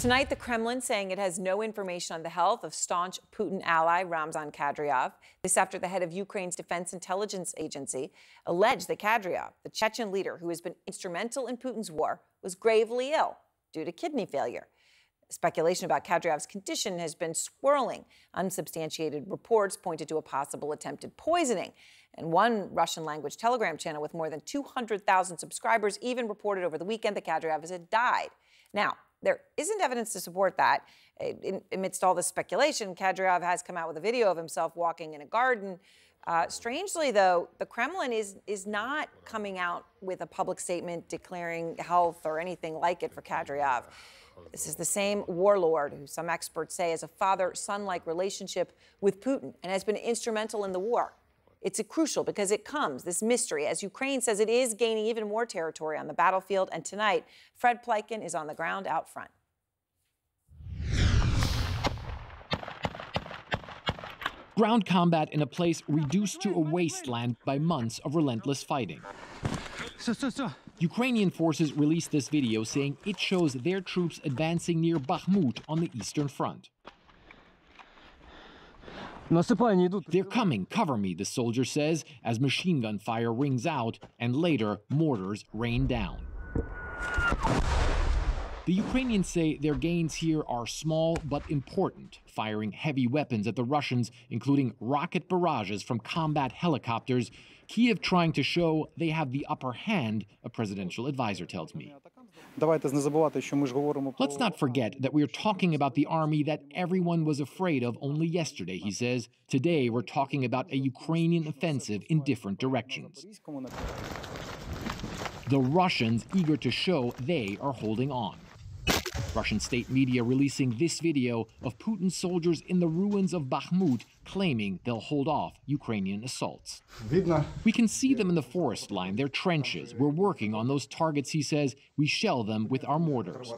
Tonight, the Kremlin saying it has no information on the health of staunch Putin ally Ramzan Kadyrov. This after the head of Ukraine's Defense Intelligence Agency alleged that Kadyrov, the Chechen leader who has been instrumental in Putin's war, was gravely ill due to kidney failure. Speculation about Kadyrov's condition has been swirling. Unsubstantiated reports pointed to a possible attempted poisoning. And one Russian language telegram channel with more than 200,000 subscribers even reported over the weekend that Kadyrov had died. Now, there isn't evidence to support that. In, amidst all the speculation, Kadyrov has come out with a video of himself walking in a garden. Uh, strangely, though, the Kremlin is is not coming out with a public statement declaring health or anything like it for Kadyrov. This is the same warlord who some experts say has a father-son-like relationship with Putin and has been instrumental in the war. It's crucial because it comes, this mystery, as Ukraine says it is gaining even more territory on the battlefield. And tonight, Fred Pleitgen is on the ground out front. Ground combat in a place reduced to a wasteland by months of relentless fighting. Ukrainian forces released this video saying it shows their troops advancing near Bakhmut on the Eastern Front. They're coming, cover me, the soldier says, as machine gun fire rings out and later mortars rain down. The Ukrainians say their gains here are small but important, firing heavy weapons at the Russians, including rocket barrages from combat helicopters. Kiev trying to show they have the upper hand, a presidential advisor tells me. Let's not forget that we're talking about the army that everyone was afraid of only yesterday, he says. Today, we're talking about a Ukrainian offensive in different directions. The Russians eager to show they are holding on. Russian state media releasing this video of Putin's soldiers in the ruins of Bakhmut claiming they'll hold off Ukrainian assaults. We can see them in the forest line, their trenches. We're working on those targets, he says. We shell them with our mortars.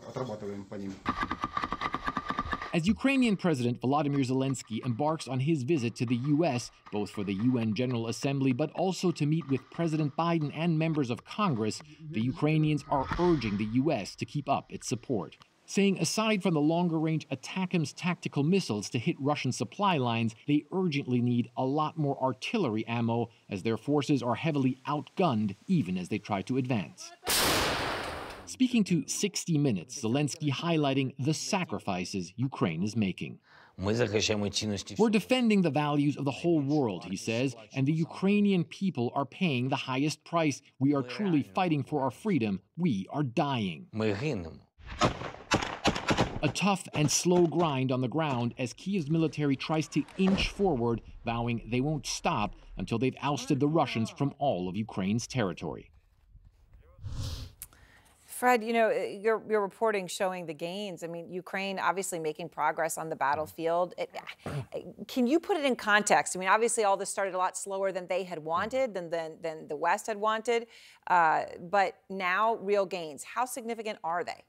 As Ukrainian President Volodymyr Zelensky embarks on his visit to the U.S., both for the UN General Assembly but also to meet with President Biden and members of Congress, the Ukrainians are urging the U.S. to keep up its support saying aside from the longer range ATACMS tactical missiles to hit Russian supply lines, they urgently need a lot more artillery ammo as their forces are heavily outgunned even as they try to advance. Speaking to 60 Minutes, Zelensky highlighting the sacrifices Ukraine is making. We're defending the values of the whole world, he says, and the Ukrainian people are paying the highest price. We are truly fighting for our freedom. We are dying. A tough and slow grind on the ground as Kiev's military tries to inch forward, vowing they won't stop until they've ousted the Russians from all of Ukraine's territory. Fred, you know, your, your reporting showing the gains. I mean, Ukraine obviously making progress on the battlefield. It, can you put it in context? I mean, obviously, all this started a lot slower than they had wanted, than, than, than the West had wanted. Uh, but now, real gains. How significant are they?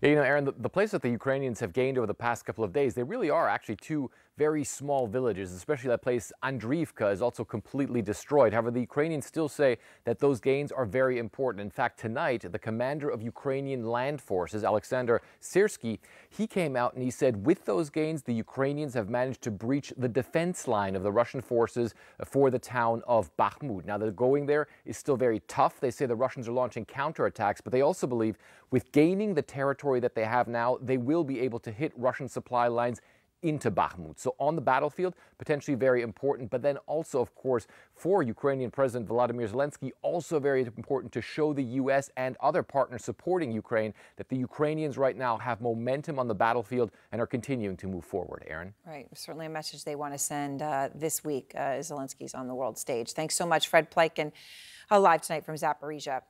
Yeah, you know, Aaron, the, the place that the Ukrainians have gained over the past couple of days, they really are actually two very small villages, especially that place Andriivka is also completely destroyed. However, the Ukrainians still say that those gains are very important. In fact, tonight, the commander of Ukrainian land forces, Alexander Syrsky, he came out and he said with those gains, the Ukrainians have managed to breach the defense line of the Russian forces for the town of Bakhmut. Now, the going there is still very tough. They say the Russians are launching counterattacks, but they also believe with gaining the territory that they have now, they will be able to hit Russian supply lines into Bakhmut. So on the battlefield, potentially very important, but then also, of course, for Ukrainian President Volodymyr Zelensky, also very important to show the U.S. and other partners supporting Ukraine that the Ukrainians right now have momentum on the battlefield and are continuing to move forward. Aaron? Right. Certainly a message they want to send uh, this week uh, Zelensky's on the world stage. Thanks so much, Fred Pleitgen, uh, live tonight from Zaporizhia.